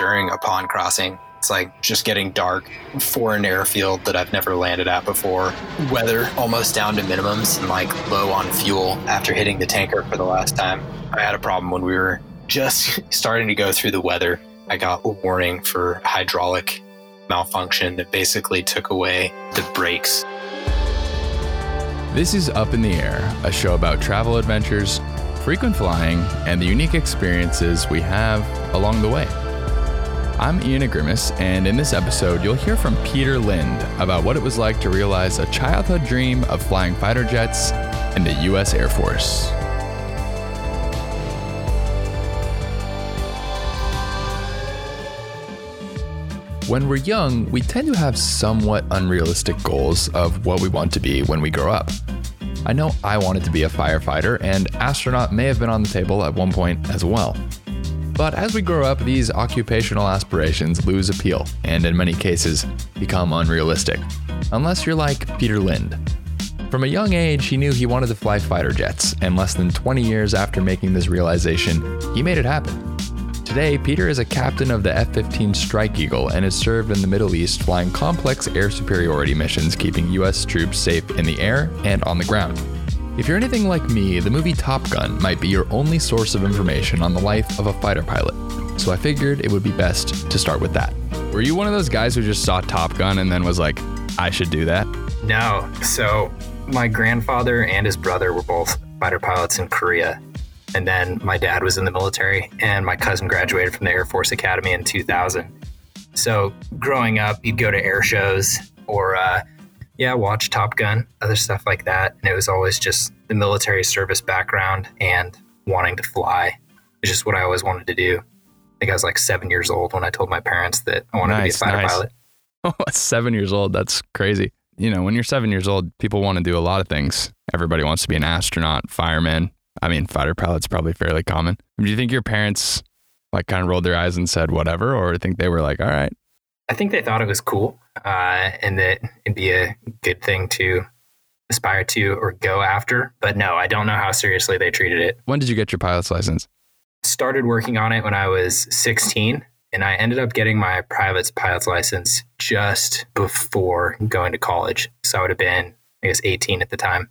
during a pond crossing. It's like just getting dark for an airfield that I've never landed at before. Weather almost down to minimums and like low on fuel after hitting the tanker for the last time. I had a problem when we were just starting to go through the weather. I got a warning for hydraulic malfunction that basically took away the brakes. This is Up in the Air, a show about travel adventures, frequent flying, and the unique experiences we have along the way. I'm Ian Agrimis, and in this episode, you'll hear from Peter Lind about what it was like to realize a childhood dream of flying fighter jets in the U.S. Air Force. When we're young, we tend to have somewhat unrealistic goals of what we want to be when we grow up. I know I wanted to be a firefighter, and astronaut may have been on the table at one point as well. But as we grow up, these occupational aspirations lose appeal and, in many cases, become unrealistic. Unless you're like Peter Lind. From a young age, he knew he wanted to fly fighter jets, and less than 20 years after making this realization, he made it happen. Today, Peter is a captain of the F 15 Strike Eagle and has served in the Middle East flying complex air superiority missions, keeping U.S. troops safe in the air and on the ground. If you're anything like me, the movie Top Gun might be your only source of information on the life of a fighter pilot. So I figured it would be best to start with that. Were you one of those guys who just saw Top Gun and then was like, I should do that? No. So my grandfather and his brother were both fighter pilots in Korea. And then my dad was in the military, and my cousin graduated from the Air Force Academy in 2000. So growing up, you'd go to air shows or uh, yeah, watch Top Gun, other stuff like that. And it was always just the military service background and wanting to fly. It's just what I always wanted to do. I think I was like seven years old when I told my parents that I wanted nice, to be a fighter nice. pilot. Oh, seven years old. That's crazy. You know, when you're seven years old, people want to do a lot of things. Everybody wants to be an astronaut, fireman. I mean, fighter pilot's probably fairly common. Do you think your parents like kind of rolled their eyes and said whatever, or think they were like, all right, I think they thought it was cool uh, and that it'd be a good thing to aspire to or go after. But no, I don't know how seriously they treated it. When did you get your pilot's license? Started working on it when I was 16, and I ended up getting my private pilot's license just before going to college. So I would have been, I guess, 18 at the time.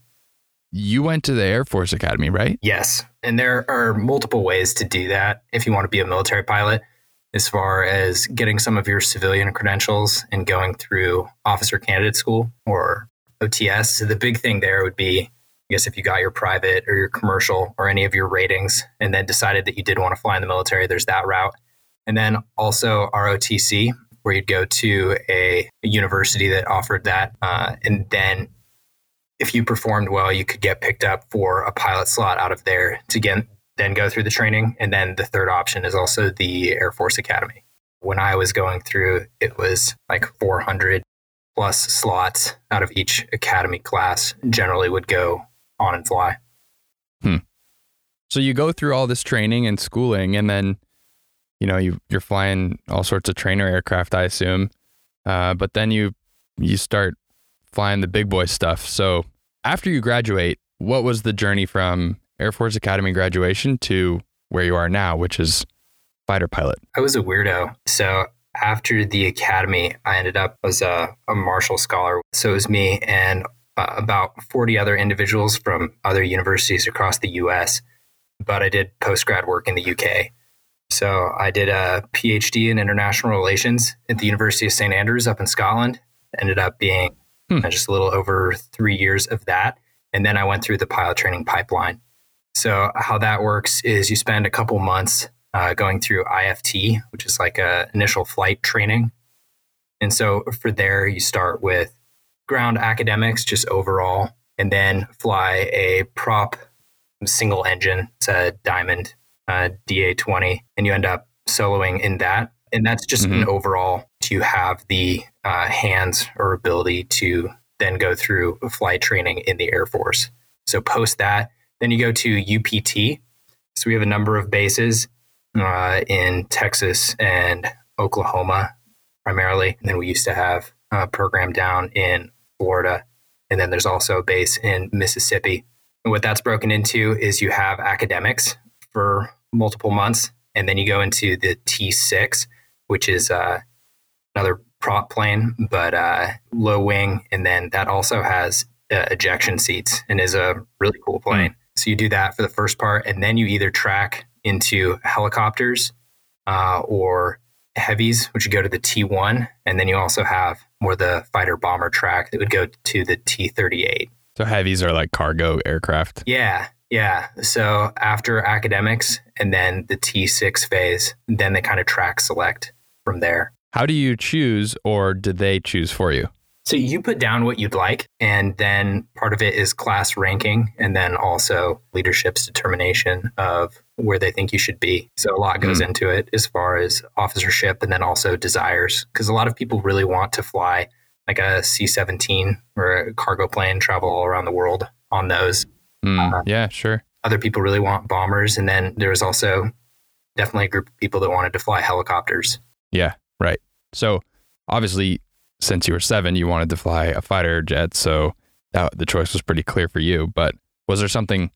You went to the Air Force Academy, right? Yes. And there are multiple ways to do that if you want to be a military pilot as far as getting some of your civilian credentials and going through officer candidate school or OTS. The big thing there would be, I guess, if you got your private or your commercial or any of your ratings and then decided that you did want to fly in the military, there's that route. And then also ROTC, where you'd go to a, a university that offered that. Uh, and then if you performed well, you could get picked up for a pilot slot out of there to get then go through the training. And then the third option is also the Air Force Academy. When I was going through, it was like 400 plus slots out of each academy class generally would go on and fly. Hmm. So you go through all this training and schooling, and then, you know, you, you're flying all sorts of trainer aircraft, I assume. Uh, but then you you start flying the big boy stuff. So after you graduate, what was the journey from Air Force Academy graduation to where you are now, which is fighter pilot? I was a weirdo. So after the academy, I ended up as a, a Marshall Scholar. So it was me and uh, about 40 other individuals from other universities across the US. But I did post grad work in the UK. So I did a PhD in international relations at the University of St. Andrews up in Scotland. Ended up being hmm. just a little over three years of that. And then I went through the pilot training pipeline. So how that works is you spend a couple months uh, going through IFT, which is like a initial flight training. And so for there, you start with ground academics, just overall, and then fly a prop single engine. It's a Diamond uh, DA20, and you end up soloing in that. And that's just mm-hmm. an overall to have the uh, hands or ability to then go through flight training in the Air Force. So post that, then you go to UPT. So we have a number of bases uh, in Texas and Oklahoma primarily. And then we used to have a program down in Florida. And then there's also a base in Mississippi. And what that's broken into is you have academics for multiple months. And then you go into the T6, which is uh, another prop plane, but uh, low wing. And then that also has uh, ejection seats and is a really cool plane. So you do that for the first part, and then you either track into helicopters uh, or heavies, which would go to the T1. And then you also have more the fighter bomber track that would go to the T 38. So heavies are like cargo aircraft? Yeah. Yeah. So after academics and then the T6 phase, then they kind of track select from there. How do you choose, or did they choose for you? So you put down what you'd like, and then part of it is class ranking, and then also leadership's determination of where they think you should be. So a lot goes mm. into it as far as officership and then also desires, because a lot of people really want to fly like a C 17 or a cargo plane, travel all around the world on those. Mm. Uh, yeah, sure. Other people really want bombers. And then there's also definitely a group of people that wanted to fly helicopters. Yeah, right. So obviously since you were seven, you wanted to fly a fighter jet. So that, the choice was pretty clear for you. But was there something,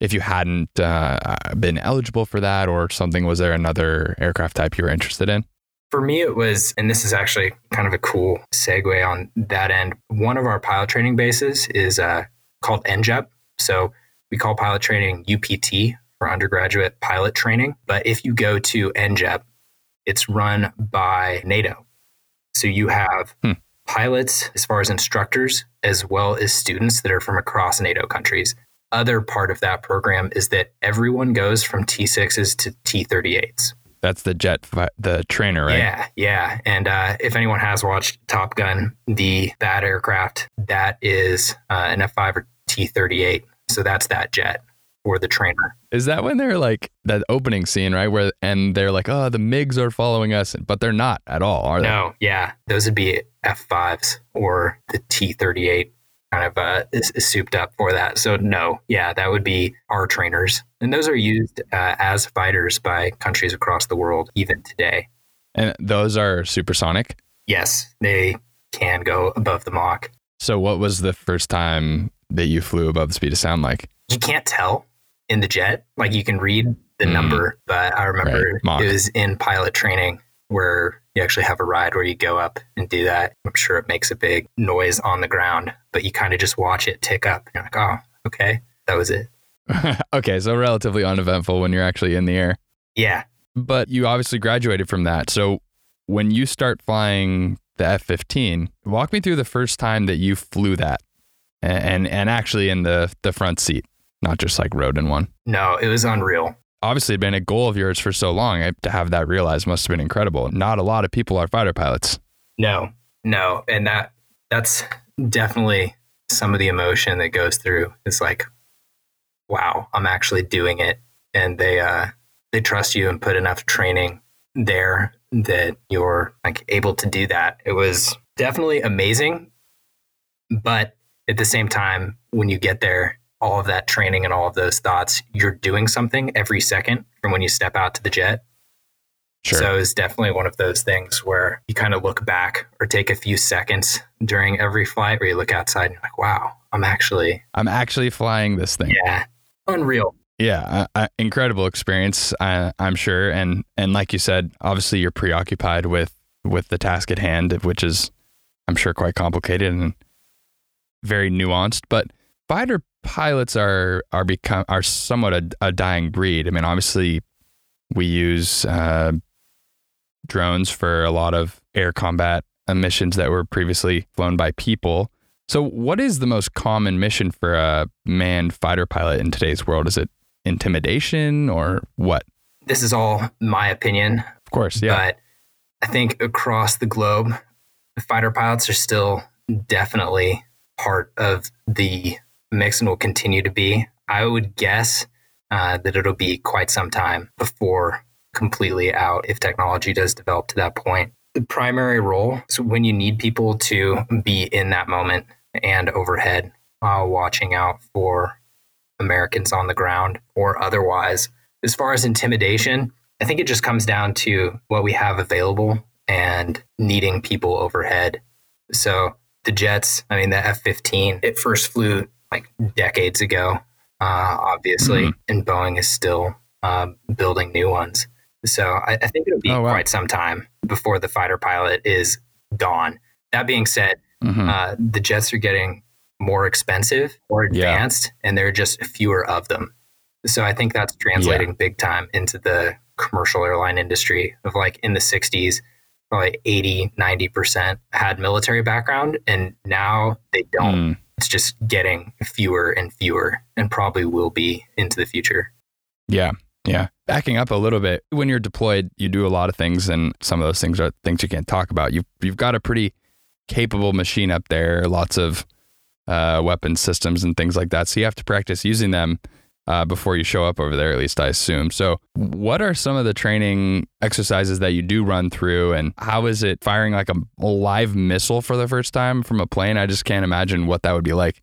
if you hadn't uh, been eligible for that or something, was there another aircraft type you were interested in? For me, it was, and this is actually kind of a cool segue on that end. One of our pilot training bases is uh, called NJEP. So we call pilot training UPT for undergraduate pilot training. But if you go to NJEP, it's run by NATO. So you have hmm. pilots as far as instructors, as well as students that are from across NATO countries. Other part of that program is that everyone goes from T6s to T38s. That's the jet, the trainer, right? Yeah, yeah. And uh, if anyone has watched Top Gun, the that aircraft that is uh, an F5 or T38. So that's that jet or the trainer. Is that when they're like that opening scene, right? Where and they're like, oh, the MiGs are following us, but they're not at all, are they? No, yeah, those would be F5s or the T38 kind of uh, is, is, souped up for that. So no, yeah, that would be our trainers, and those are used uh, as fighters by countries across the world even today. And those are supersonic. Yes, they can go above the Mach. So, what was the first time that you flew above the speed of sound like? You can't tell in the jet. Like you can read the mm. number, but I remember right. it was in pilot training where you actually have a ride where you go up and do that. I'm sure it makes a big noise on the ground, but you kind of just watch it tick up. You're like, oh, okay, that was it. okay, so relatively uneventful when you're actually in the air. Yeah. But you obviously graduated from that. So when you start flying the F 15, walk me through the first time that you flew that and, and, and actually in the, the front seat not just like rode in one. No, it was unreal. Obviously, it'd been a goal of yours for so long. To have that realized must have been incredible. Not a lot of people are fighter pilots. No, no, and that that's definitely some of the emotion that goes through. It's like, wow, I'm actually doing it, and they uh, they trust you and put enough training there that you're like able to do that. It was definitely amazing, but at the same time, when you get there, all of that training and all of those thoughts, you're doing something every second from when you step out to the jet. Sure. So it's definitely one of those things where you kind of look back or take a few seconds during every flight where you look outside and you're like, wow, I'm actually I'm actually flying this thing. Yeah. Unreal. Yeah, uh, uh, incredible experience, uh, I'm sure, and and like you said, obviously you're preoccupied with with the task at hand, which is, I'm sure, quite complicated and very nuanced. But fighter pilots are are become are somewhat a, a dying breed. I mean, obviously, we use uh, drones for a lot of air combat missions that were previously flown by people. So, what is the most common mission for a manned fighter pilot in today's world? Is it intimidation or what? This is all my opinion. Of course, yeah. But I think across the globe, fighter pilots are still definitely part of the mix and will continue to be. I would guess uh, that it'll be quite some time before completely out if technology does develop to that point. The primary role is when you need people to be in that moment and overhead, watching out for Americans on the ground or otherwise. As far as intimidation, I think it just comes down to what we have available and needing people overhead. So the jets, I mean, the F 15, it first flew like decades ago, uh, obviously, mm-hmm. and Boeing is still uh, building new ones. So I, I think it'll be Oh, wow. quite some time before the fighter pilot is gone. That being said, Mhm. uh, the jets are getting more expensive or Yeah. advanced, and there are just fewer of them. So I think that's translating big time into the commercial airline industry of like in the 60s, probably 80, 90% had military background, and now they don't. Mm. It's just getting fewer and fewer, and probably will be into the future. Yeah. Yeah. Backing up a little bit, when you're deployed, you do a lot of things, and some of those things are things you can't talk about. You've, you've got a pretty capable machine up there, lots of uh, weapon systems and things like that. So you have to practice using them uh, before you show up over there, at least I assume. So, what are some of the training exercises that you do run through, and how is it firing like a, live missile for the first time from a plane? I just can't imagine what that would be like.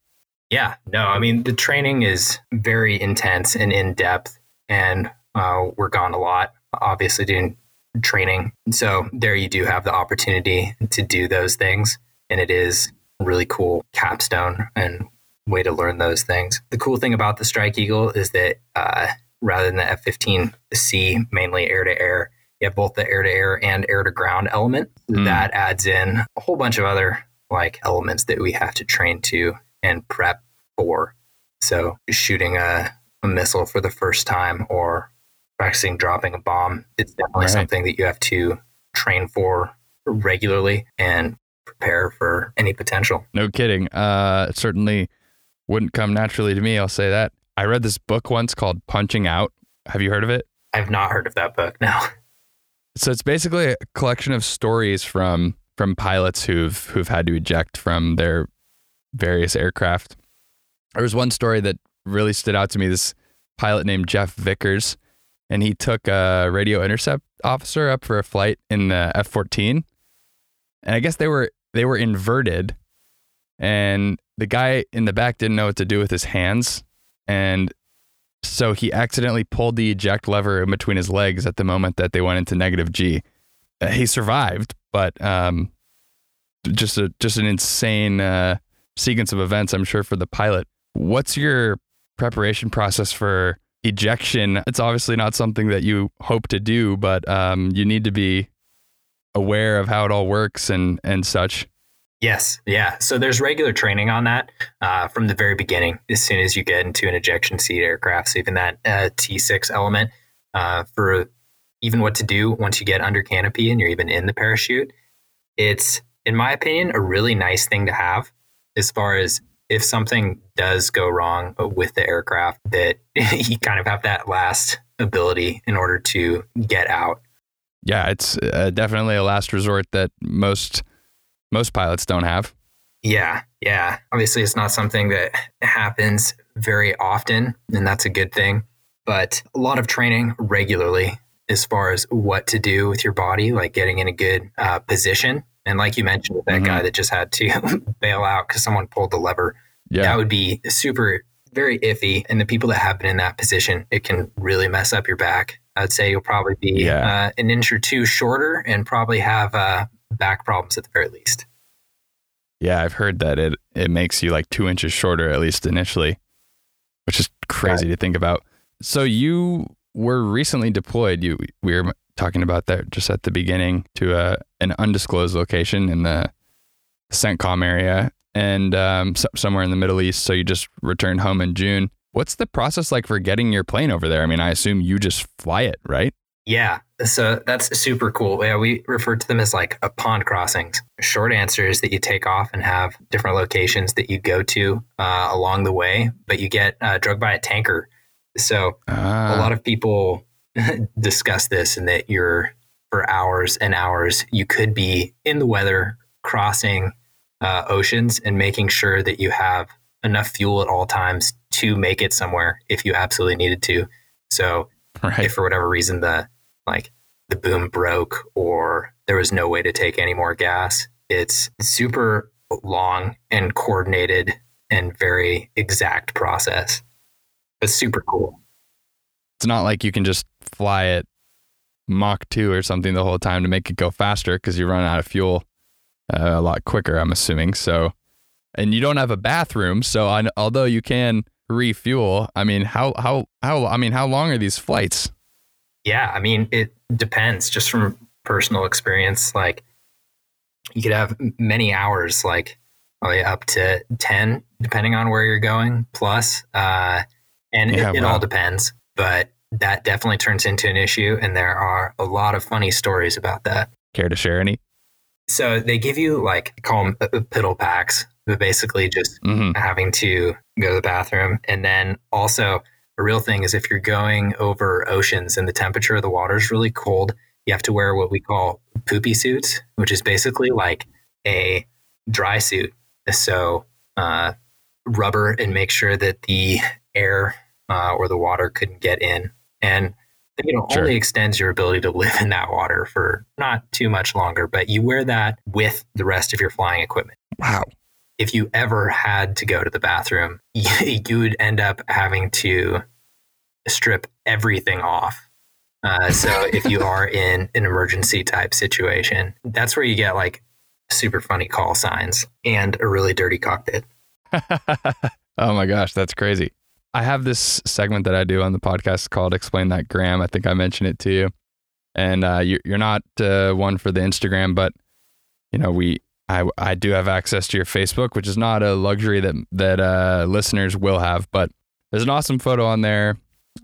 Yeah, no, I mean, the training is very intense and in depth, and uh, we're gone a lot, obviously, doing training. So, there you do have the opportunity to do those things, and it is really cool capstone and way to learn those things. The cool thing about the Strike Eagle is that uh, rather than the F 15C, mainly air to air, you have both the air to air and air to ground element. Mm. That adds in a whole bunch of other like elements that we have to train to and prep for. So shooting a, a missile for the first time or practicing dropping a bomb, it's definitely Right. something that you have to train for regularly and prepare for any potential. No kidding. Uh, certainly wouldn't come naturally to me. I'll say that. I read this book once called Punching Out. Have you heard of it? I've not heard of that book. No. So it's basically a collection of stories from from pilots who've who've had to eject from their various aircraft. There was one story that really stood out to me. This pilot named Jeff Vickers, and he took a radio intercept officer up for a flight in the F fourteen, and I guess they were they were inverted, and the guy in the back didn't know what to do with his hands, and so he accidentally pulled the eject lever in between his legs at the moment that they went into negative G. Uh, he survived, but um, just a just an insane uh, sequence of events. I'm sure for the pilot. What's your preparation process for ejection? It's obviously not something that you hope to do, but um, you need to be aware of how it all works and and such. Yes, yeah. So there's regular training on that uh, from the very beginning. As soon as you get into an ejection seat aircraft, so even that uh, T6 element uh, for even what to do once you get under canopy and you're even in the parachute, it's in my opinion a really nice thing to have as far as if something does go wrong with the aircraft that you kind of have that last ability in order to get out. Yeah, it's uh, definitely a last resort that most most pilots don't have. Yeah, yeah. Obviously, it's not something that happens very often, and that's a good thing. But a lot of training regularly as far as what to do with your body, like getting in a good uh, position. And like you mentioned, with that Mhm. guy that just had to bail out because someone pulled the lever, Yeah, that would be super, very iffy. And the people that have been in that position, it can really mess up your back. I'd say you'll probably be Yeah. uh, an inch or two shorter and probably have uh, back problems at the very least. yeah, I've heard that it it makes you like two inches shorter at least initially, which is crazy to think about. So you were recently deployed. You we were talking about that just at the beginning to a an undisclosed location in the CENTCOM area and um, so, somewhere in the Middle East. So you just returned home in June. What's the process like for getting your plane over there? I mean, I assume you just fly it, right? Yeah, so that's super cool. Yeah, we refer to them as like a pond crossings. Short answer is that you take off and have different locations that you go to uh, along the way, but you get uh, dragged by a tanker. So a lot of people discuss this and that you're for hours and hours, you could be in the weather crossing uh, oceans and making sure that you have enough fuel at all times to make it somewhere if you absolutely needed to. So right. if for whatever reason the like the boom broke or there was no way to take any more gas it's super long and coordinated and very exact process It's super cool It's not like you can just fly it Mach 2 or something the whole time to make it go faster because you run out of fuel uh, a lot quicker, I'm assuming. So, and you don't have a bathroom. So, I, although you can refuel, I mean, how, how, how, I mean, how long are these flights? Yeah, I mean, it depends just from personal experience. Like, you could have many hours, like probably up to 10, depending on where you're going, plus. Uh, and Yeah, it, it wow. all depends. But that definitely turns into an issue. And there are a lot of funny stories about that. Care to share any? So they give you like, call them piddle packs, but basically just hmm having to go to the bathroom. And then also, a real thing is if you're going over oceans and the temperature of the water is really cold, you have to wear what we call poopy suits, which is basically like a dry suit. So, uh, rubber and make sure that the air uh, or the water couldn't get in. And you know, Sure. only extends your ability to live in that water for not too much longer, but you wear that with the rest of your flying equipment Wow. If you ever had to go to the bathroom, you, you would end up having to strip everything off. Uh, so if you are in an emergency type situation, that's where you get like super funny call signs and a really dirty cockpit. oh my gosh, that's crazy. I have this segment that I do on the podcast called Explain That Graham. I think I mentioned it to you. And uh, you, you're not uh, one for the Instagram, but you know we I, I do have access to your Facebook, which is not a luxury that that uh, listeners will have. But there's an awesome photo on there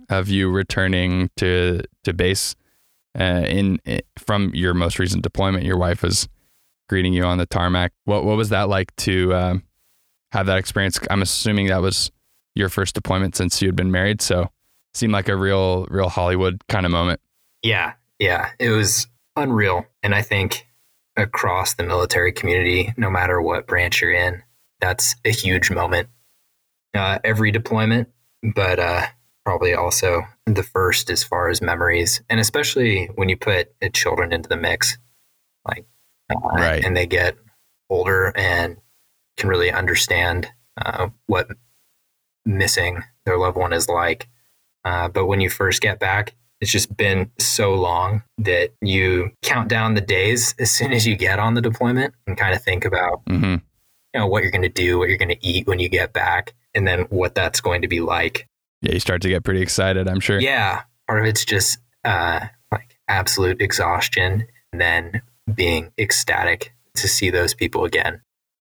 of you returning to to base uh, in, i from your most recent deployment. Your wife was greeting you on the tarmac. What what was that like to um, have that experience? I'm assuming that was your first deployment since you had been married, so seemed like a real real Hollywood kind of moment. Yeah, yeah, it was unreal. And I think across the military community, no matter what branch you're in, that's a huge moment. Uh, every deployment, but uh, probably also the first as far as memories, and especially when you put children into the mix, like uh, Right. and they get older and can really understand uh, what missing their loved one is like. Uh, but when you first get back, it's just been so long that you count down the days as soon as you get on the deployment and kind of think about hmm you know what you're going to do, what you're going to eat when you get back, and then what that's going to be like. Yeah, you start to get pretty excited. I'm sure. Yeah, part of it's just uh, like absolute exhaustion, and then being ecstatic to see those people again.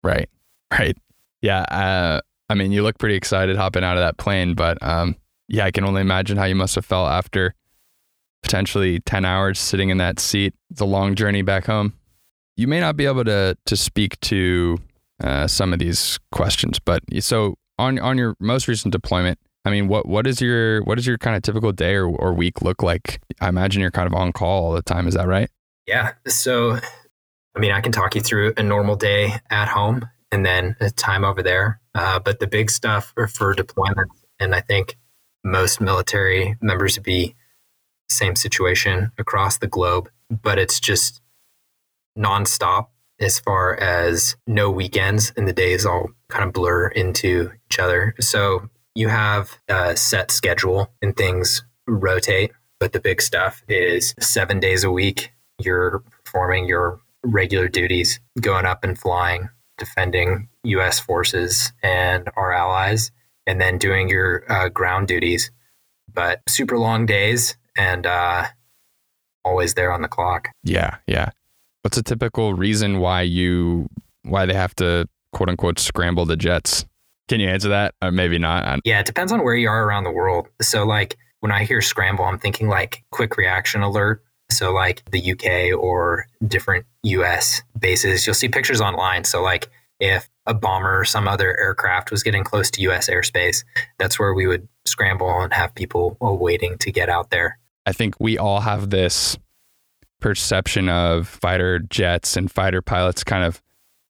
Right. Right. Yeah. Uh, I mean, you look pretty excited hopping out of that plane, but um, yeah, I can only imagine how you must have felt after potentially 10 hours sitting in that seat. the long journey back home. You may not be able to to speak to uh, some of these questions, but so on on your most recent deployment, I mean, what what is your what does your kind of typical day or, or week look like? I imagine you're kind of on call all the time. Is that right? Yeah. So, I mean, I can talk you through a normal day at home and then time over there. Uh, but the big stuff for deployment, and I think most military members would be same situation across the globe, but it's just nonstop as far as no weekends and the days all kind of blur into each other. So you have a set schedule and things rotate, but the big stuff is seven days a week. You're performing your regular duties, going up and flying, defending U.S. forces and our allies, and then doing your uh, ground duties. But super long days and uh, always there on the clock. Yeah, yeah. What's a typical reason why you why they have to quote unquote scramble the jets? Can you answer that? Or maybe not. Yeah, it depends on where you are around the world. So, like, when I hear scramble, I'm thinking like quick reaction alert. So, like the UK or different US bases, you'll see pictures online. So, like, if a bomber or some other aircraft was getting close to US airspace, that's where we would scramble and have people waiting to get out there. I think we all have this perception of fighter jets and fighter pilots kind of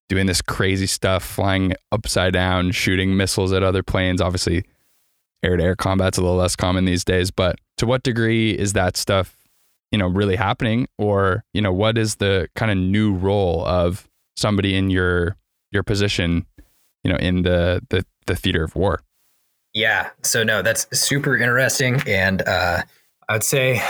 doing this crazy stuff, flying upside down, shooting missiles at other planes. Obviously, air to air combat's a little less common these days, but to what degree is that stuff, you know, really happening? Or, you know, what is the kind of new role of somebody in your your position, you know, in the the, the theater of war? Yeah. So no, that's super interesting, and uh, I would say,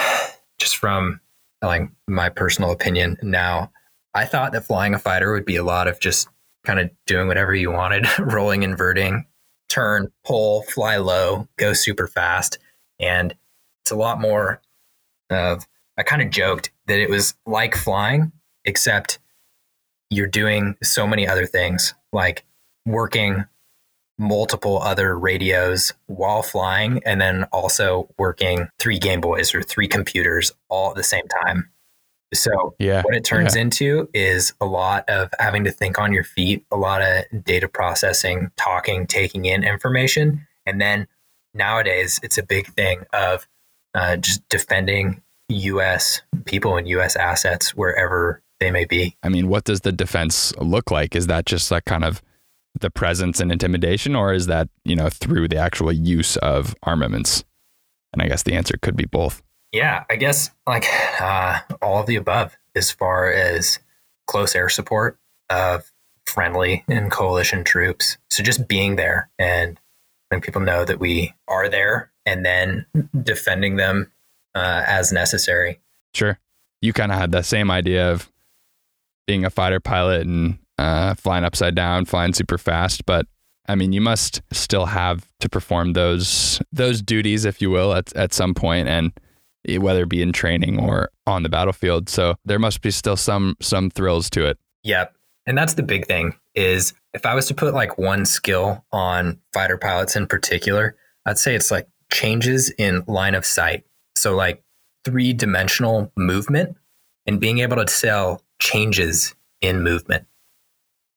just from like my personal opinion, now I thought that flying a fighter would be a lot of just kind of doing whatever you wanted, rolling, inverting, turn, pull, fly low, go super fast, and it's a lot more of I kind of joked that it was like flying, except you're doing so many other things, like working multiple other radios while flying, and then also working three Game Boys or three computers all at the same time. So, Yeah. what it turns yeah. into is a lot of having to think on your feet, a lot of data processing, talking, taking in information. And then nowadays, it's a big thing of uh, just defending US people and US assets wherever they may be. I mean, what does the defense look like? Is that just like kind of the presence and intimidation, or is that, you know, through the actual use of armaments? And I guess the answer could be both. Yeah, I guess like uh, all of the above as far as close air support of friendly and coalition troops. So just being there and letting people know that we are there and then defending them uh, as necessary. Sure. You kind of had the same idea of being a fighter pilot and uh, flying upside down, flying super fast, but I mean, you must still have to perform those those duties, if you will, at at some point, and whether it be in training or on the battlefield. So there must be still some some thrills to it. Yep. And that's the big thing is if I was to put like one skill on fighter pilots in particular, I'd say it's like changes in line of sight. So like three dimensional movement and being able to tell changes in movement.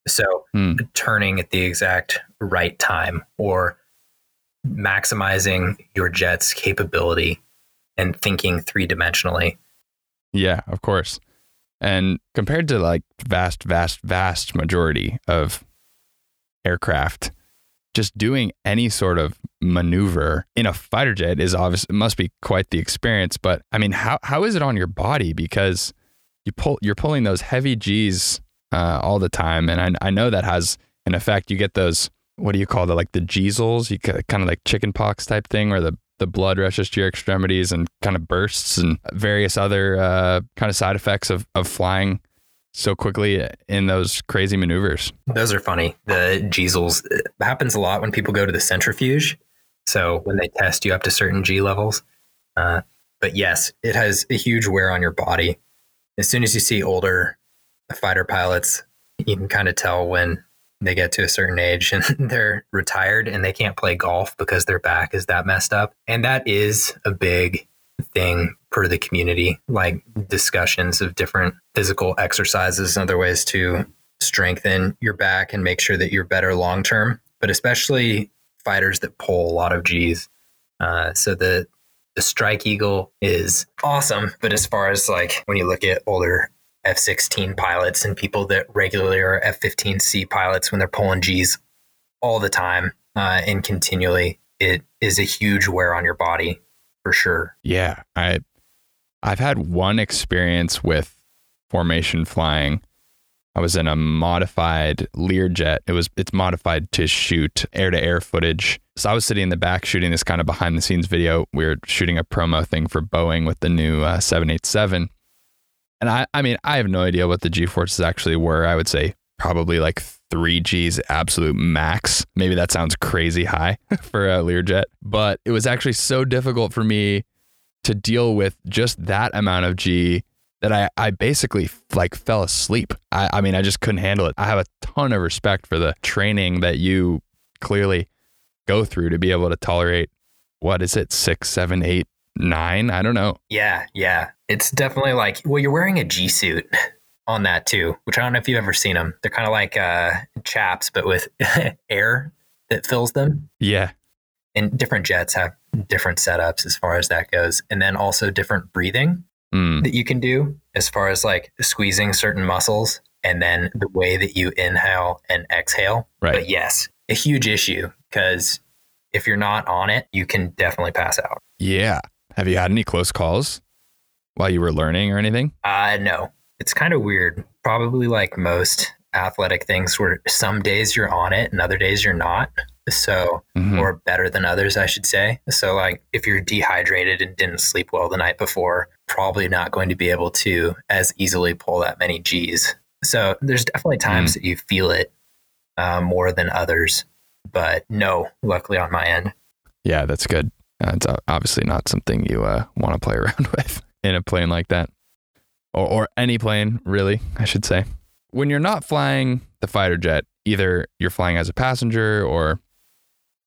So Hmm. turning at the exact right time or maximizing your jet's capability and thinking three dimensionally. Yeah, of course. And compared to like vast, vast, vast majority of aircraft, just doing any sort of maneuver in a fighter jet is obvious. It must be quite the experience. But I mean, how how is it on your body? Because you pull, you're pulling those heavy G's uh, all the time, and I, I know that has an effect. You get those. What do you call it? Like the Geezels, you kind of like chicken pox type thing, where the the blood rushes to your extremities and kind of bursts and various other uh, kind of side effects of, of flying so quickly in those crazy maneuvers. Those are funny. The Geezels happens a lot when people go to the centrifuge. So when they test you up to certain G levels. Uh, but yes, it has a huge wear on your body. As soon as you see older fighter pilots, you can kind of tell when they get to a certain age and they're retired and they can't play golf because their back is that messed up. And that is a big thing for the community, like discussions of different physical exercises and other ways to strengthen your back and make sure that you're better long term, but especially fighters that pull a lot of G's. Uh, so the the Strike Eagle is awesome, but as far as like when you look at older F sixteen pilots and people that regularly are F fifteen C pilots when they're pulling G's all the time uh, and continually, it is a huge wear on your body for sure. Yeah, I I've had one experience with formation flying. I was in a modified Learjet. It was it's modified to shoot air to air footage. So I was sitting in the back shooting this kind of behind the scenes video. We were shooting a promo thing for Boeing with the new uh, 787. And I I mean, I have no idea what the G forces actually were. I would say probably like 3 G's absolute max. Maybe that sounds crazy high for a Learjet, but it was actually so difficult for me to deal with just that amount of G that I, I basically like fell asleep. I, I mean, I just couldn't handle it. I have a ton of respect for the training that you clearly go through to be able to tolerate what is it, six, seven, eight, nine? I don't know. Yeah, yeah. It's definitely like, well, you're wearing a G suit on that too, which I don't know if you've ever seen them. They're kind of like uh, chaps, but with air that fills them. Yeah. And different jets have different setups as far as that goes. And then also different breathing Mm. that you can do as far as like squeezing certain muscles and then the way that you inhale and exhale. Right. But yes, a huge issue because if you're not on it, you can definitely pass out. Yeah. Have you had any close calls while you were learning or anything? Uh, no, it's kind of weird. Probably like most athletic things where some days you're on it and other days you're not. So, Mhm. or better than others, I should say. So, like if you're dehydrated and didn't sleep well the night before, probably not going to be able to as easily pull that many G's. So, there's definitely times that you feel it uh, more than others, but no, luckily on my end. Yeah, that's good. Uh, it's obviously not something you uh, want to play around with. in a plane like that, or, or any plane, really, I should say. When you're not flying the fighter jet, either you're flying as a passenger or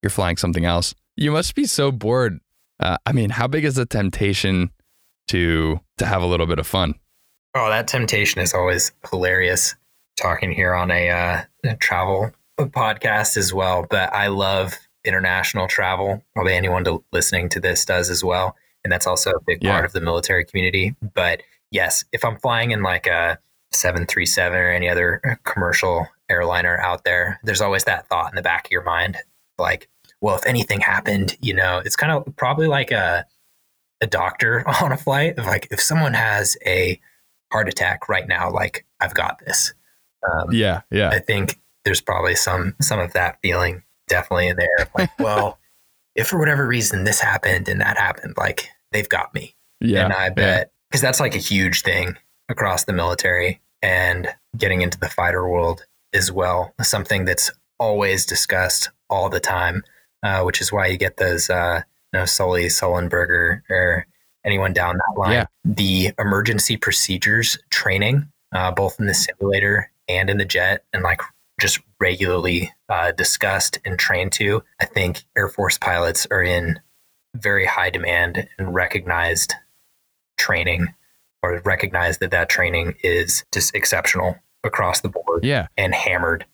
you're flying something else, you must be so bored. Uh, I mean, how big is the temptation to to have a little bit of fun? Oh, that temptation is always hilarious. Talking here on a, uh, a travel podcast as well, but I love international travel. Probably anyone to, listening to this does as well, and that's also a big Yeah. part of the military community. But yes, if I'm flying in like a 737 or any other commercial airliner out there, there's always that thought in the back of your mind, like, well, if anything happened, you know, it's kind of probably like a a doctor on a flight of like if someone has a heart attack right now, like I've got this. Um, Yeah, yeah, I think there's probably some some of that feeling definitely in there. Like, well, if for whatever reason this happened and that happened, like they've got me. yeah. and I bet because that's like a huge thing across the military and getting into the fighter world as well. Something that's always discussed all the time, uh, which is why you get those, uh, you know, Sully Sullenberger or anyone down that line. Yeah. The emergency procedures training, uh, both in the simulator and in the jet, and like just regularly uh, discussed and trained to. I think Air Force pilots are in very high demand and recognized training or recognize that that training is just exceptional across the board yeah. and hammered.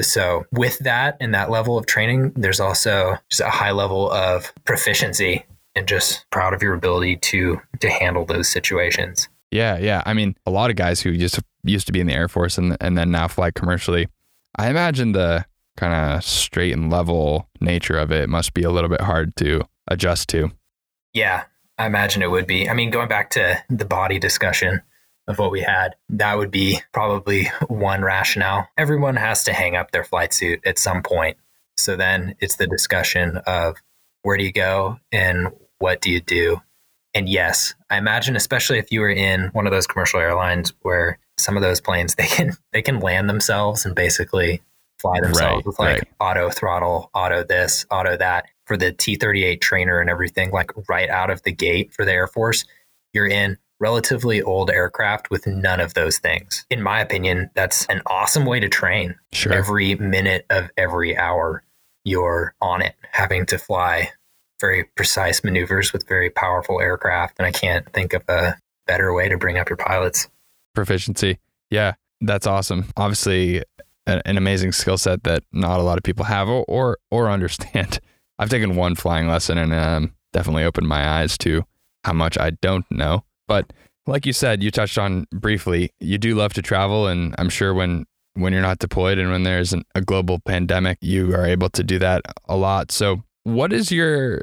So, with that and that level of training, there's also just a high level of proficiency and just proud of your ability to to handle those situations. Yeah, yeah. I mean, a lot of guys who just used to be in the Air Force and and then now fly commercially. I imagine the kind of straight and level nature of it must be a little bit hard to adjust to. Yeah, I imagine it would be. I mean, going back to the body discussion of what we had, that would be probably one rationale. Everyone has to hang up their flight suit at some point. So then it's the discussion of where do you go and what do you do? And yes, I imagine especially if you were in one of those commercial airlines where some of those planes they can they can land themselves and basically fly themselves Right, with like right. auto throttle, auto this, auto that for the T38 trainer and everything like right out of the gate for the Air Force, you're in relatively old aircraft with none of those things. In my opinion, that's an awesome way to train. Sure. Every minute of every hour you're on it having to fly very precise maneuvers with very powerful aircraft and I can't think of a better way to bring up your pilots. Proficiency. Yeah, that's awesome. Obviously, an amazing skill set that not a lot of people have or or, or understand. I've taken one flying lesson and um, definitely opened my eyes to how much I don't know. But like you said, you touched on briefly, you do love to travel, and I'm sure when when you're not deployed and when there's an, a global pandemic, you are able to do that a lot. So, what is your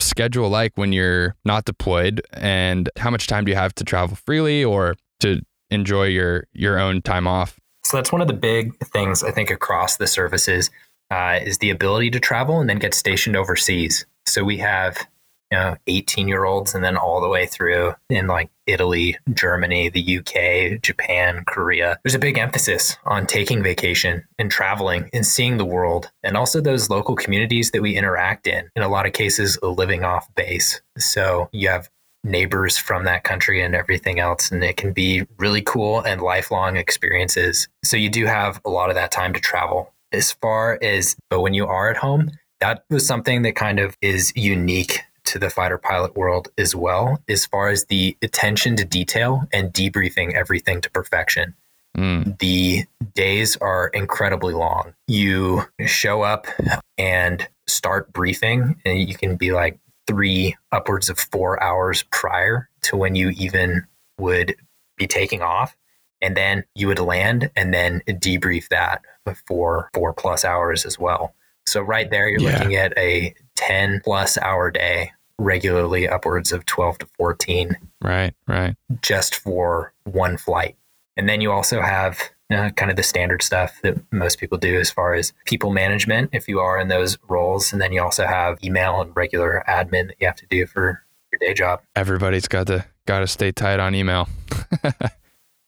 schedule like when you're not deployed, and how much time do you have to travel freely or to enjoy your your own time off? So that's one of the big things I think across the services uh, is the ability to travel and then get stationed overseas. So we have you know 18 year olds and then all the way through in like Italy, Germany, the UK, Japan, Korea. There's a big emphasis on taking vacation and traveling and seeing the world and also those local communities that we interact in. In a lot of cases, living off base. So you have neighbors from that country and everything else. And it can be really cool and lifelong experiences. So you do have a lot of that time to travel. As far as, but when you are at home, that was something that kind of is unique to the fighter pilot world as well, as far as the attention to detail and debriefing everything to perfection. Mm, The days are incredibly long. You show up and start briefing, and you can be like three, upwards of four hours prior to when you even would be taking off. And then you would land and then debrief that for four plus hours as well. So, right there, you're Yeah. looking at a 10 plus hour day, regularly upwards of 12 to 14 right, right. just for one flight. And then you also have uh, kind of the standard stuff that most people do as far as people management, if you are in those roles. And then you also have email and regular admin that you have to do for your day job. Everybody's got to got to stay tight on email.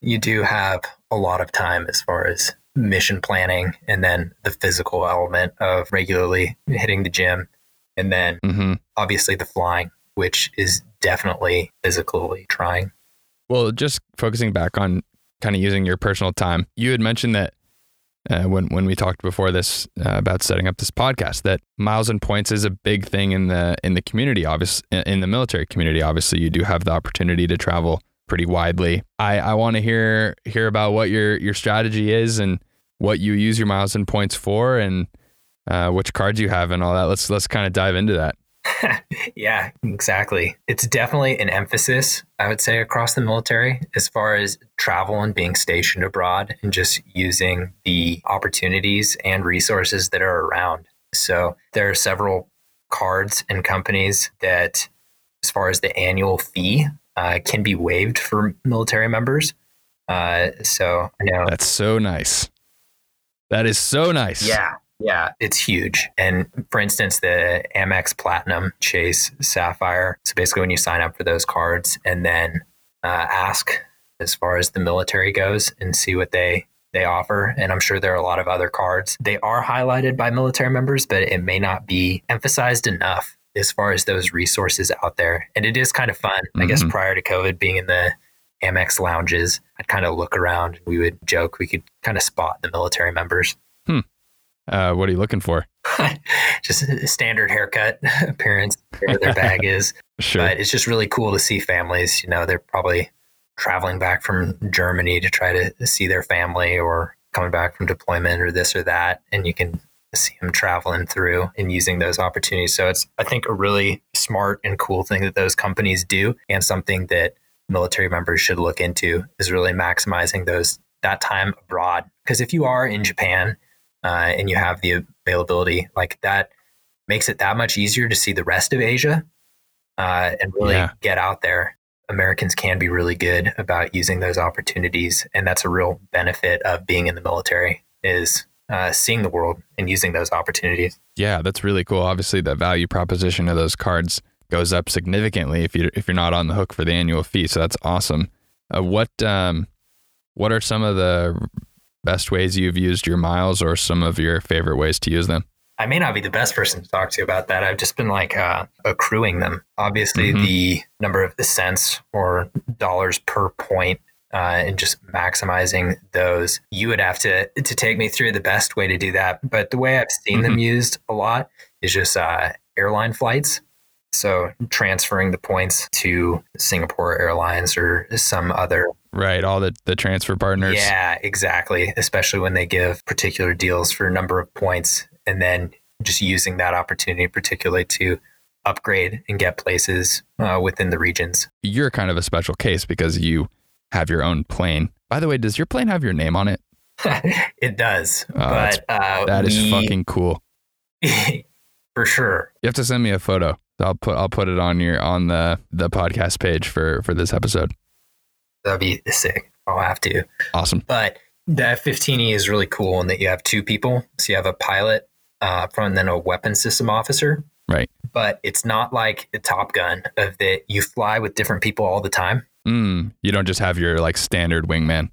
You do have a lot of time as far as mission planning and then the physical element of regularly hitting the gym. And then hmm obviously the flying, which is definitely physically trying. Well, just focusing back on kind of using your personal time, you had mentioned that uh, when when we talked before this uh, about setting up this podcast that miles and points is a big thing in the in the community. Obviously, in the military community, obviously, you do have the opportunity to travel pretty widely. I I want to hear hear about what your your strategy is and what you use your miles and points for, and uh, which cards you have and all that. Let's let's kind of dive into that. yeah, exactly. It's definitely an emphasis, I would say, across the military as far as travel and being stationed abroad and just using the opportunities and resources that are around. So there are several cards and companies that, as far as the annual fee, uh, can be waived for military members. Uh, so I know that's so nice. That is so nice. Yeah. Yeah, it's huge. And for instance, the Amex Platinum, Chase, Sapphire. So basically, when you sign up for those cards and then uh, ask as far as the military goes and see what they they offer. And I'm sure there are a lot of other cards. They are highlighted by military members, but it may not be emphasized enough as far as those resources out there. And it is kind of fun. Mm-hmm. I guess mm-hmm. prior to COVID, being in the Amex lounges, I'd kind of look around and we would joke we could kind of spot the military members. Hmm. Uh, what are you looking for? just a standard haircut appearance, where their bag is. sure. But it's just really cool to see families. You know, they're probably traveling back from Germany to try to see their family or coming back from deployment or this or that. And you can see them traveling through and using those opportunities. So it's, I think, a really smart and cool thing that those companies do and something that military members should look into is really maximizing those that time abroad. Because if you are in Japan uh, and you have the availability, like that makes it that much easier to see the rest of Asia uh, and really yeah. get out there. Americans can be really good about using those opportunities, and that's a real benefit of being in the military is uh, seeing the world and using those opportunities. Yeah, that's really cool. Obviously, the value proposition of those cards goes up significantly if you if you're not on the hook for the annual fee. So that's awesome. Uh, what um, what are some of the best ways you've used your miles or some of your favorite ways to use them? I may not be the best person to talk to about that. I've just been like uh, accruing them. Obviously, mm-hmm. the number of the cents or dollars per point uh, and just maximizing those. You would have to to take me through the best way to do that. But the way I've seen mm-hmm. them used a lot is just uh, airline flights. So transferring the points to Singapore Airlines or some other Right, all the, the transfer partners. Yeah, exactly. Especially when they give particular deals for a number of points and then just using that opportunity particularly to upgrade and get places uh, within the regions. You're kind of a special case because you have your own plane. By the way, does your plane have your name on it? it does. Oh, but uh, that is we, fucking cool. for sure. You have to send me a photo. I'll put I'll put it on your on the the podcast page for for this episode. That'd be sick. I'll have to. Awesome. But the F-15E is really cool in that you have two people. So you have a pilot uh, front and then a weapon system officer. Right. But it's not like the Top Gun of that you fly with different people all the time. Mm, you don't just have your like standard wingman.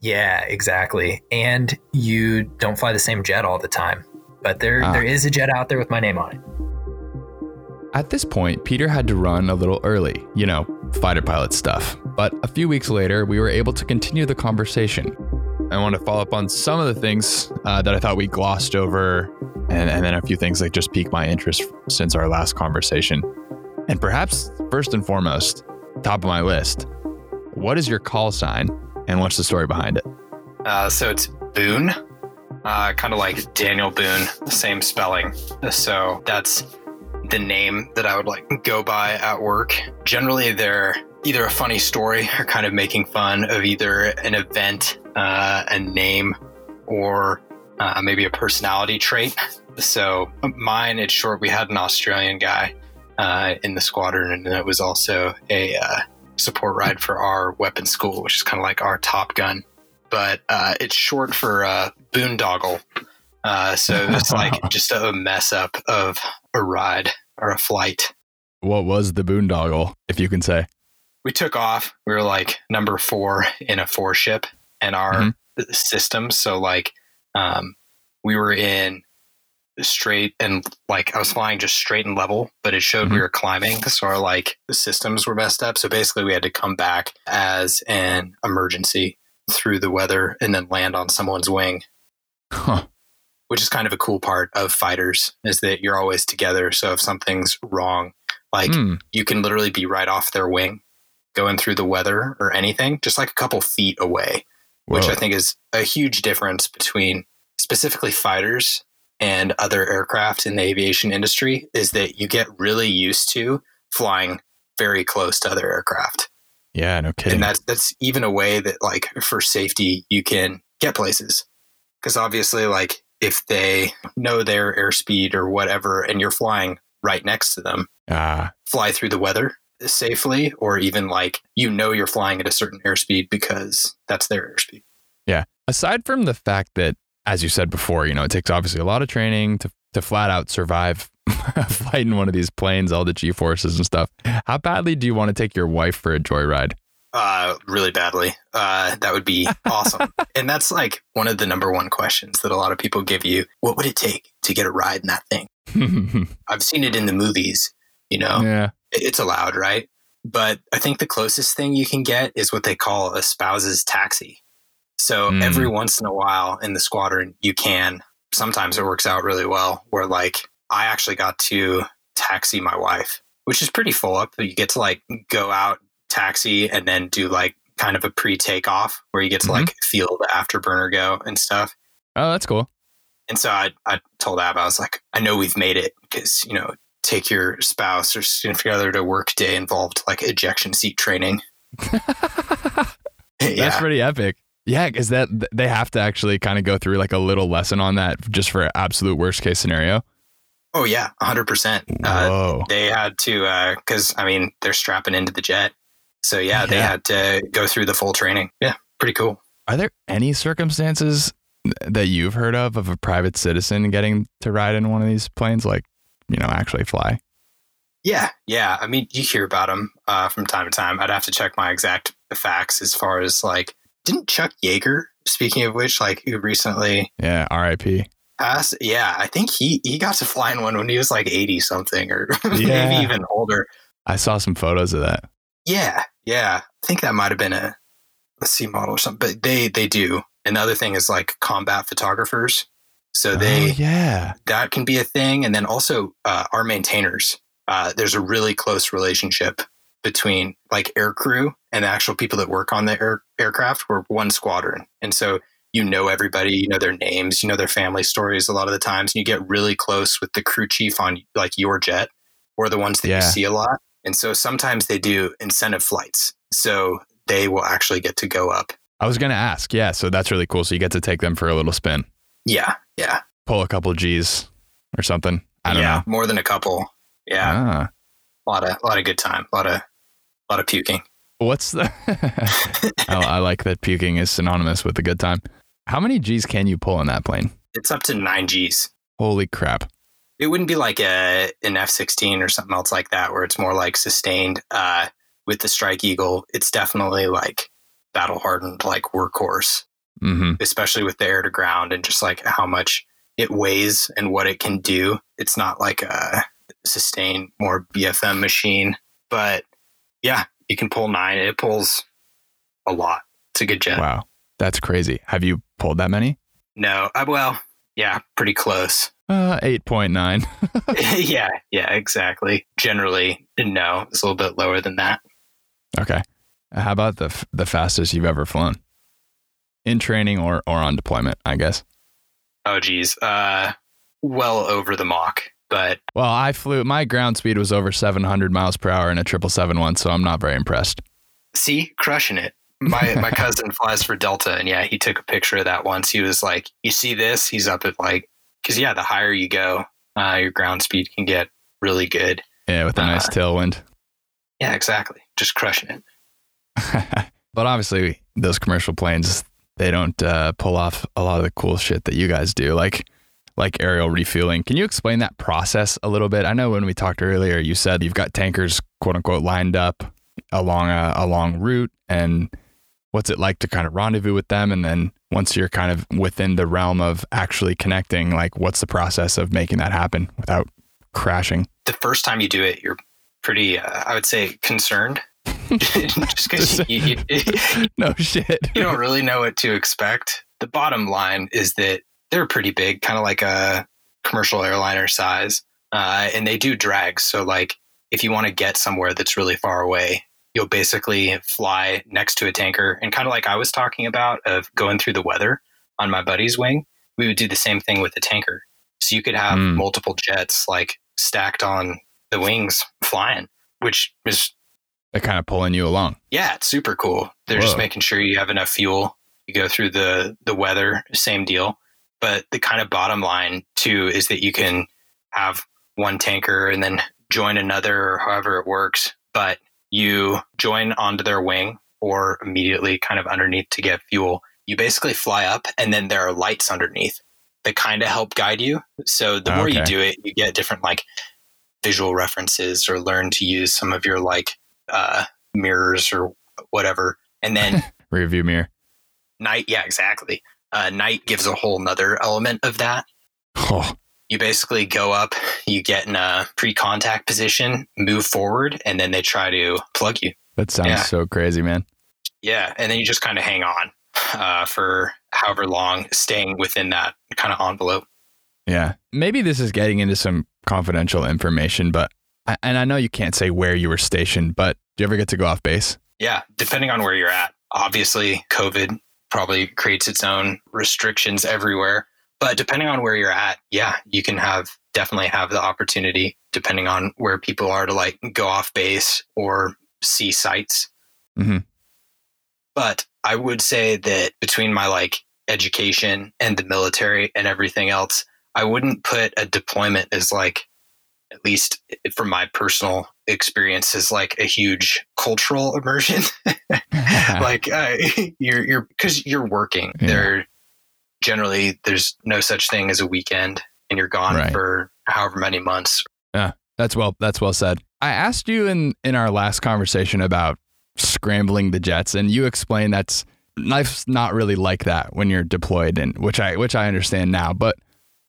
Yeah, exactly. And you don't fly the same jet all the time. But there ah. there is a jet out there with my name on it. At this point, Peter had to run a little early, you know, fighter pilot stuff. But a few weeks later, we were able to continue the conversation. I want to follow up on some of the things uh, that I thought we glossed over, and, and then a few things that just piqued my interest since our last conversation. And perhaps first and foremost, top of my list, what is your call sign and what's the story behind it? Uh, so it's Boone, uh, kind of like Daniel Boone, the same spelling. So that's the name that I would like go by at work. Generally, they're either a funny story or kind of making fun of either an event, uh, a name, or uh, maybe a personality trait. So mine, it's short. We had an Australian guy uh, in the squadron, and it was also a uh, support ride for our weapons school, which is kind of like our Top Gun, but uh, it's short for uh, boondoggle. Uh, so it's like just a mess up of a ride or a flight. What was the boondoggle, if you can say? We took off. We were like number four in a four ship in our mm-hmm. system. So like um, we were in straight and like I was flying just straight and level, but it showed Mhm. we were climbing. So our like the systems were messed up. So basically we had to come back as an emergency through the weather and then land on someone's wing, Huh. which is kind of a cool part of fighters is that you're always together. So if something's wrong, like Hmm. you can literally be right off their wing going through the weather or anything, just like a couple feet away which I think is a huge difference between specifically fighters and other aircraft in the aviation industry is that you get really used to flying very close to other aircraft. Yeah, no kidding. And that's that's even a way that like for safety you can get places. Cuz obviously like if they know their airspeed or whatever and you're flying right next to them, Ah, fly through the weather safely or even like you know you're flying at a certain airspeed because that's their airspeed. Yeah. Aside from the fact that, as you said before, you know, it takes obviously a lot of training to, to flat out survive flight in one of these planes, all the G forces and stuff. How badly do you want to take your wife for a joyride? Uh, really badly. Uh, that would be awesome. and that's like one of the number one questions that a lot of people give you. What would it take to get a ride in that thing? I've seen it in the movies, you know, yeah. It's allowed, right? But I think the closest thing you can get is what they call a spouse's taxi. So Hmm. every once in a while in the squadron, you can. Sometimes it works out really well where like I actually got to taxi my wife, which is pretty full up. You get to like go out, taxi, and then do like kind of a pre takeoff where you get to Mhm. like feel the afterburner go and stuff. Oh, that's cool. And so I, I told Ab, I was like, I know we've made it because, you know, take your spouse or significant other to work day involved like ejection seat training. That's yeah. pretty epic. Yeah, is that they have to actually kind of go through like a little lesson on that just for absolute worst case scenario? Oh, yeah. 100%. Uh, Whoa. they had to, because, I mean, they're strapping into the jet. So, yeah, they Yeah. had to go through the full training. Yeah. Pretty cool. Are there any circumstances that you've heard of of a private citizen getting to ride in one of these planes, like you know, actually fly? Yeah. Yeah. I mean, you hear about them uh, from time to time. I'd have to check my exact facts as far as like, didn't Chuck Yeager, speaking of which, like, who recently Yeah, R.I.P. Pass, yeah, I think he he got to fly in one when he was like eighty something, or Yeah. maybe even older. I saw some photos of that. Yeah, yeah, I think that might have been a a C model or something. But they they do. Another thing is like combat photographers, so they oh, yeah. that can be a thing. And then also uh, our maintainers. Uh, there's a really close relationship between like air crew and the actual people that work on the air, aircraft. We're one squadron, and so you know everybody, you know their names, you know their family stories. A lot of the times, and you get really close with the crew chief on like your jet, or the ones that Yeah. you see a lot. And so sometimes they do incentive flights, so they will actually get to go up. I was gonna ask. Yeah, so that's really cool. So you get to take them for a little spin, Yeah, yeah, pull a couple G's or something. I don't yeah, know. more than a couple. Yeah, Ah. a lot of a lot of good time, a lot of a lot of puking. What's the? I, I like that puking is synonymous with a good time. How many G's can you pull in that plane? It's up to nine Gs. Holy crap! It wouldn't be like a an F sixteen or something else like that, where it's more like sustained. Uh, with the Strike Eagle, it's definitely like battle hardened, like workhorse, hmm especially with the air to ground and just like how much it weighs and what it can do. It's not like a sustained, more BFM machine, but yeah, you can pull nine. It pulls a lot. It's a good jet. Wow, that's crazy. Have you pulled that many? No, uh, well, yeah, pretty close. Uh, eight point nine. yeah, yeah, exactly. Generally, no, it's a little bit lower than that. Okay. How about the f- the fastest you've ever flown? In training or or on deployment, I guess. Oh, geez, uh, well over the Mach, but Well, I flew. My ground speed was over 700 miles per hour in a triple seven one, so I'm not very impressed. see, crushing it. My my cousin flies for Delta, and yeah, he took a picture of that once. He was like, "You see this?" He's up at like, because yeah, the higher you go, uh, your ground speed can get really good. Yeah, with a nice Uh, tailwind. Yeah, exactly. Just crushing it. but obviously, those commercial planes they don't uh, pull off a lot of the cool shit that you guys do, like like aerial refueling. Can you explain that process a little bit? I know when we talked earlier, you said you've got tankers quote unquote lined up along a, a long route, and what's it like to kind of rendezvous with them? And then once you're kind of within the realm of actually connecting, like what's the process of making that happen without crashing? The first time you do it, you're pretty, uh, I would say, concerned. Just because you, you, no shit. you don't really know what to expect. The bottom line is that they're pretty big, kind of like a commercial airliner size, uh, and they do drag. So, like, if you want to get somewhere that's really far away, you'll basically fly next to a tanker, and kind of like I was talking about of going through the weather on my buddy's wing, we would do the same thing with the tanker. So you could have Mm. multiple jets like stacked on the wings flying, which is They're kind of pulling you along. yeah, it's super cool. They're just making sure you have enough fuel. You go through the the weather, same deal. But the kind of bottom line too is that you can have one tanker and then join another or however it works. But you join onto their wing or immediately kind of underneath to get fuel. You basically fly up and then there are lights underneath that kind of help guide you. So the more you do it, you get different like visual references or learn to use some of your like uh, mirrors or whatever. And then Rearview mirror. night, yeah, exactly. Uh, night gives a whole nother element of that. Oh, You basically go up, you get in a pre contact position, move forward, and then they try to plug you. that sounds Yeah. so crazy, man. Yeah. And then you just kind of hang on uh, for however long, staying within that kind of envelope. Yeah. Maybe this is getting into some confidential information, but and I know you can't say where you were stationed, but do you ever get to go off base? Yeah. Depending on where you're at. Obviously, COVID probably creates its own restrictions everywhere. But depending on where you're at, yeah, you can have definitely have the opportunity, depending on where people are, to like go off base or see sites. Mhm. But I would say that between my like education and the military and everything else, I wouldn't put a deployment as like, at least from my personal experience, is like a huge cultural immersion. like uh, you're you're because you're working Yeah. there. Generally, there's no such thing as a weekend, and you're gone Right. for however many months. Yeah, that's well. That's well said. I asked you in in our last conversation about scrambling the jets, and you explained that's life's not really like that when you're deployed, and which I which I understand now. But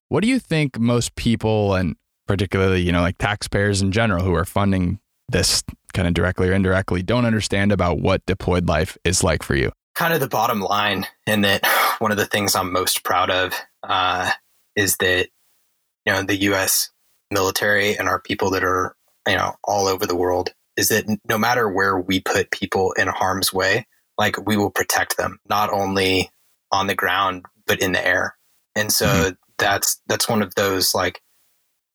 what do you think most people, and particularly you know like taxpayers in general, who are funding this kind of directly or indirectly, don't understand about what deployed life is like for you? kind of the bottom line and that one of the things I'm most proud of uh, is that you know the U.S. military and our people that are you know all over the world is that no matter where we put people in harm's way, like we will protect them not only on the ground but in the air, and so that's that's one of those like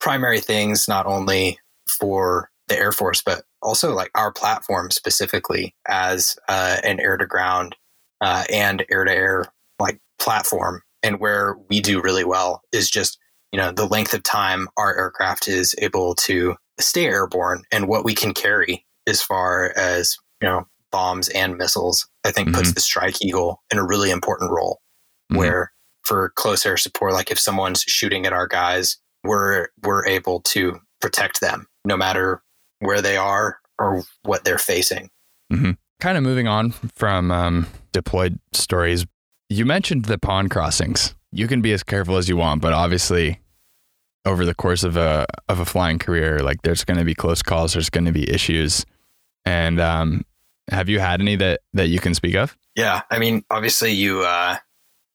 primary things not only for the Air Force but also like our platform specifically as uh, an air to ground uh, and air to air like platform. And where we do really well is just, you know, the length of time our aircraft is able to stay airborne and what we can carry as far as, you know, bombs and missiles, I think puts the Strike Eagle in a really important role Mhm. where for close air support, like if someone's shooting at our guys, we're, we're able to protect them no matter where they are or what they're facing. kind of moving on from um, deployed stories, you mentioned the pond crossings. You can be as careful as you want, but obviously, over the course of a of a flying career, like there's going to be close calls, there's going to be issues. And um, have you had any that that you can speak of? Yeah, I mean, obviously you uh,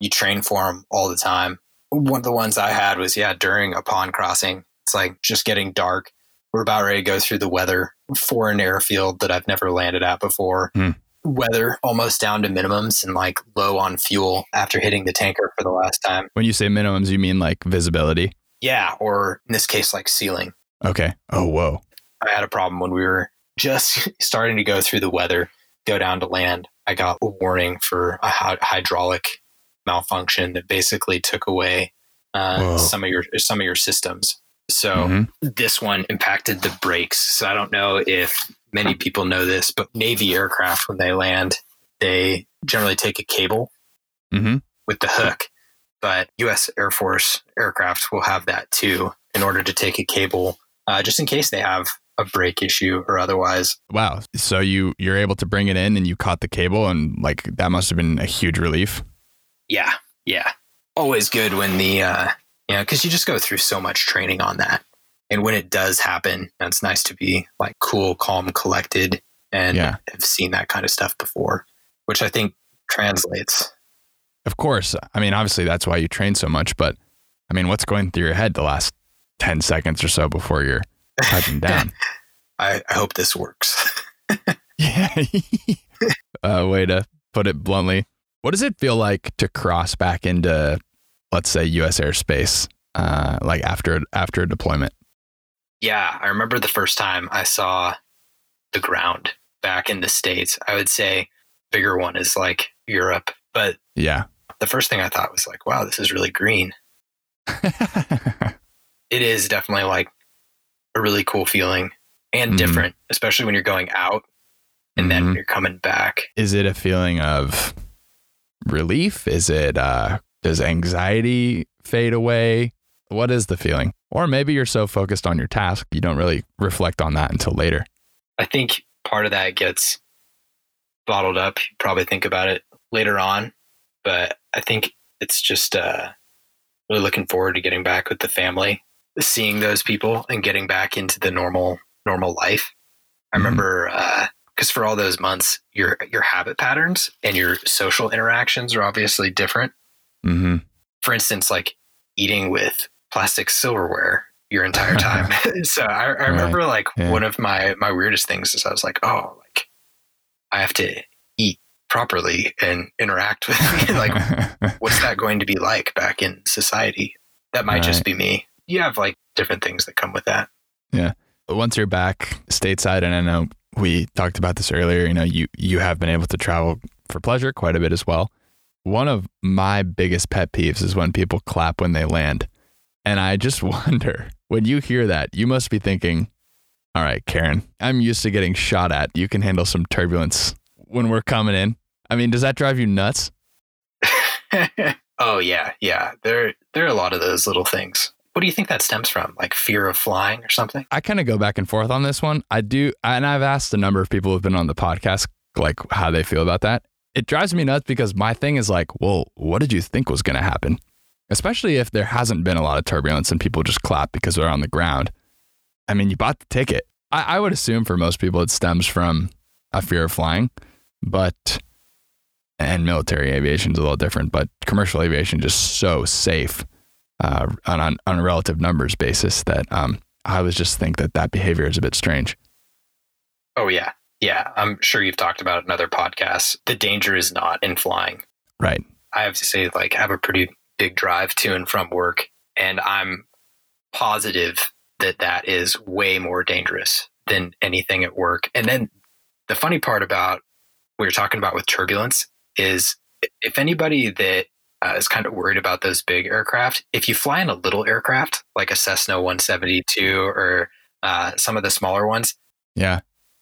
you train for them all the time. One of the ones I had was yeah during a pond crossing. It's like just getting dark. We're about ready to go through the weather for an airfield that I've never landed at before. Hmm. Weather almost down to minimums and like low on fuel after hitting the tanker for the last time. When you say minimums, you mean like visibility? Yeah, or in this case, like ceiling. Okay. Oh, whoa. I had a problem when we were just starting to go through the weather, go down to land. I got a warning for a hydraulic malfunction that basically took away uh, some of your some of your systems. So Mhm. this one impacted the brakes. So I don't know if many people know this, but Navy aircraft when they land, they generally take a cable Mhm. with the hook. But U.S. Air Force aircraft will have that too, in order to take a cable, uh, just in case they have a brake issue or otherwise. Wow. So you you're able to bring it in and you caught the cable and like that must have been a huge relief. Yeah, yeah. Always good when the uh, you know because you just go through so much training on that, and when it does happen, it's nice to be like cool, calm, collected, and Yeah. have seen that kind of stuff before, which I think translates. Of course. I mean, obviously that's why you train so much, but I mean, what's going through your head the last 10 seconds or so before you're touching down? I, I hope this works. yeah. uh, way to put it bluntly. What does it feel like to cross back into, let's say, U.S. airspace, uh, like after after a deployment? Yeah, I remember the first time I saw the ground back in the States. I would say bigger one is like Europe. But Yeah. the first thing I thought was like, wow, this is really green. It is definitely like a really cool feeling and Mhm. different, especially when you're going out and then Mhm. you're coming back. Is it a feeling of relief? Is it uh does anxiety fade away? What is the feeling? Or maybe you're so focused on your task you don't really reflect on that until later. I think part of that gets bottled up. You probably think about it later on, but I think it's just uh, really looking forward to getting back with the family, seeing those people, and getting back into the normal normal life. I Mhm. remember because for all those months, your your habit patterns and your social interactions are obviously different. Mm-hmm. For instance, like eating with plastic silverware your entire time. so I, I remember like yeah. one of my my weirdest things is I was like, oh, like I have to eat properly and interact with like what's that going to be like back in society? That might just be me. You have like different things that come with that. Yeah once you're back stateside, and I know we talked about this earlier, you know, you you have been able to travel for pleasure quite a bit as well. One of my biggest pet peeves is when people clap when they land. And I just wonder, when you hear that, you must be thinking, all right, Karen, I'm used to getting shot at. You can handle some turbulence when we're coming in. I mean, does that drive you nuts? oh yeah, yeah. There there are a lot of those little things. What do you think that stems from? Like fear of flying or something? I kind of go back and forth on this one. I do, and I've asked a number of people who've been on the podcast, like how they feel about that. It drives me nuts because my thing is like, well, what did you think was going to happen? Especially if there hasn't been a lot of turbulence and people just clap because they're on the ground. I mean, you bought the ticket. I, I would assume for most people it stems from a fear of flying, but and military aviation is a little different, but commercial aviation just so safe uh, on, on on a relative numbers basis that um, I was just think that that behavior is a bit strange. Oh yeah. Yeah. I'm sure you've talked about it in other podcasts. The danger is not in flying. Right. I have to say, like, I have a pretty big drive to and from work, and I'm positive that that is way more dangerous than anything at work. And then the funny part about what you're talking about with turbulence is if anybody that uh, is kind of worried about those big aircraft, if you fly in a little aircraft like a Cessna 172 or uh, some of the smaller ones, Yeah.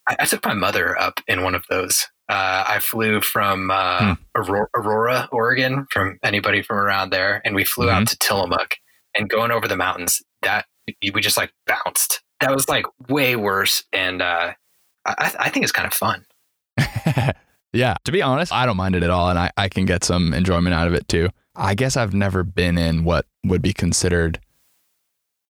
I, I took my mother up in one of those. Uh, I flew from uh, Aurora, Aurora, Oregon, from anybody from around there, and we flew out to Tillamook. And going over the mountains, that we just like bounced. That was like way worse, and uh, I, I think it's kind of fun. yeah. To be honest, I don't mind it at all, and I, I can get some enjoyment out of it too. I guess I've never been in what would be considered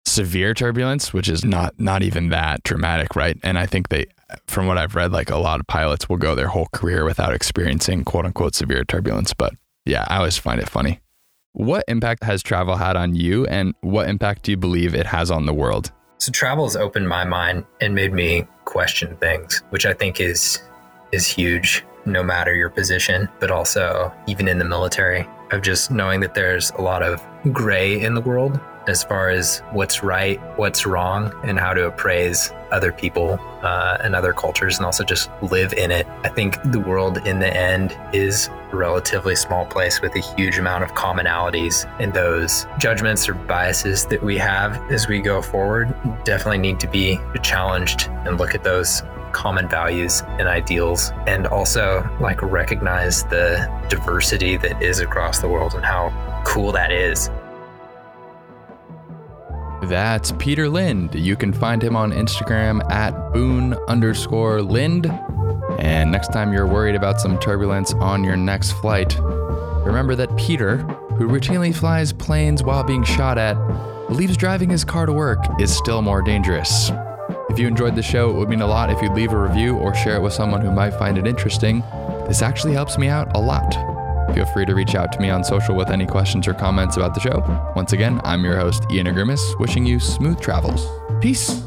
severe turbulence, which is not not even that dramatic, right? And I think they, from what I've read, like a lot of pilots will go their whole career without experiencing quote unquote severe turbulence. But yeah, I always find it funny. What impact has travel had on you, and what impact do you believe it has on the world? So travel has opened my mind and made me question things, which I think is is huge, no matter your position, but also even in the military, of just knowing that there's a lot of gray in the world as far as what's right, what's wrong, and how to appraise other people uh, and other cultures, and also just live in it. I think the world in the end is a relatively small place with a huge amount of commonalities, and those judgments or biases that we have as we go forward definitely need to be challenged and look at those common values and ideals and also like recognize the diversity that is across the world and how cool that is That's Peter Lind. You can find him on Instagram at boone underscore Lind. And next time you're worried about some turbulence on your next flight, remember that Peter, who routinely flies planes while being shot at, believes driving his car to work is still more dangerous. If you enjoyed the show, it would mean a lot if you'd leave a review or share it with someone who might find it interesting. This actually helps me out a lot. Feel free to reach out to me on social with any questions or comments about the show. Once again, I'm your host, Ian Agrimis, wishing you smooth travels. Peace.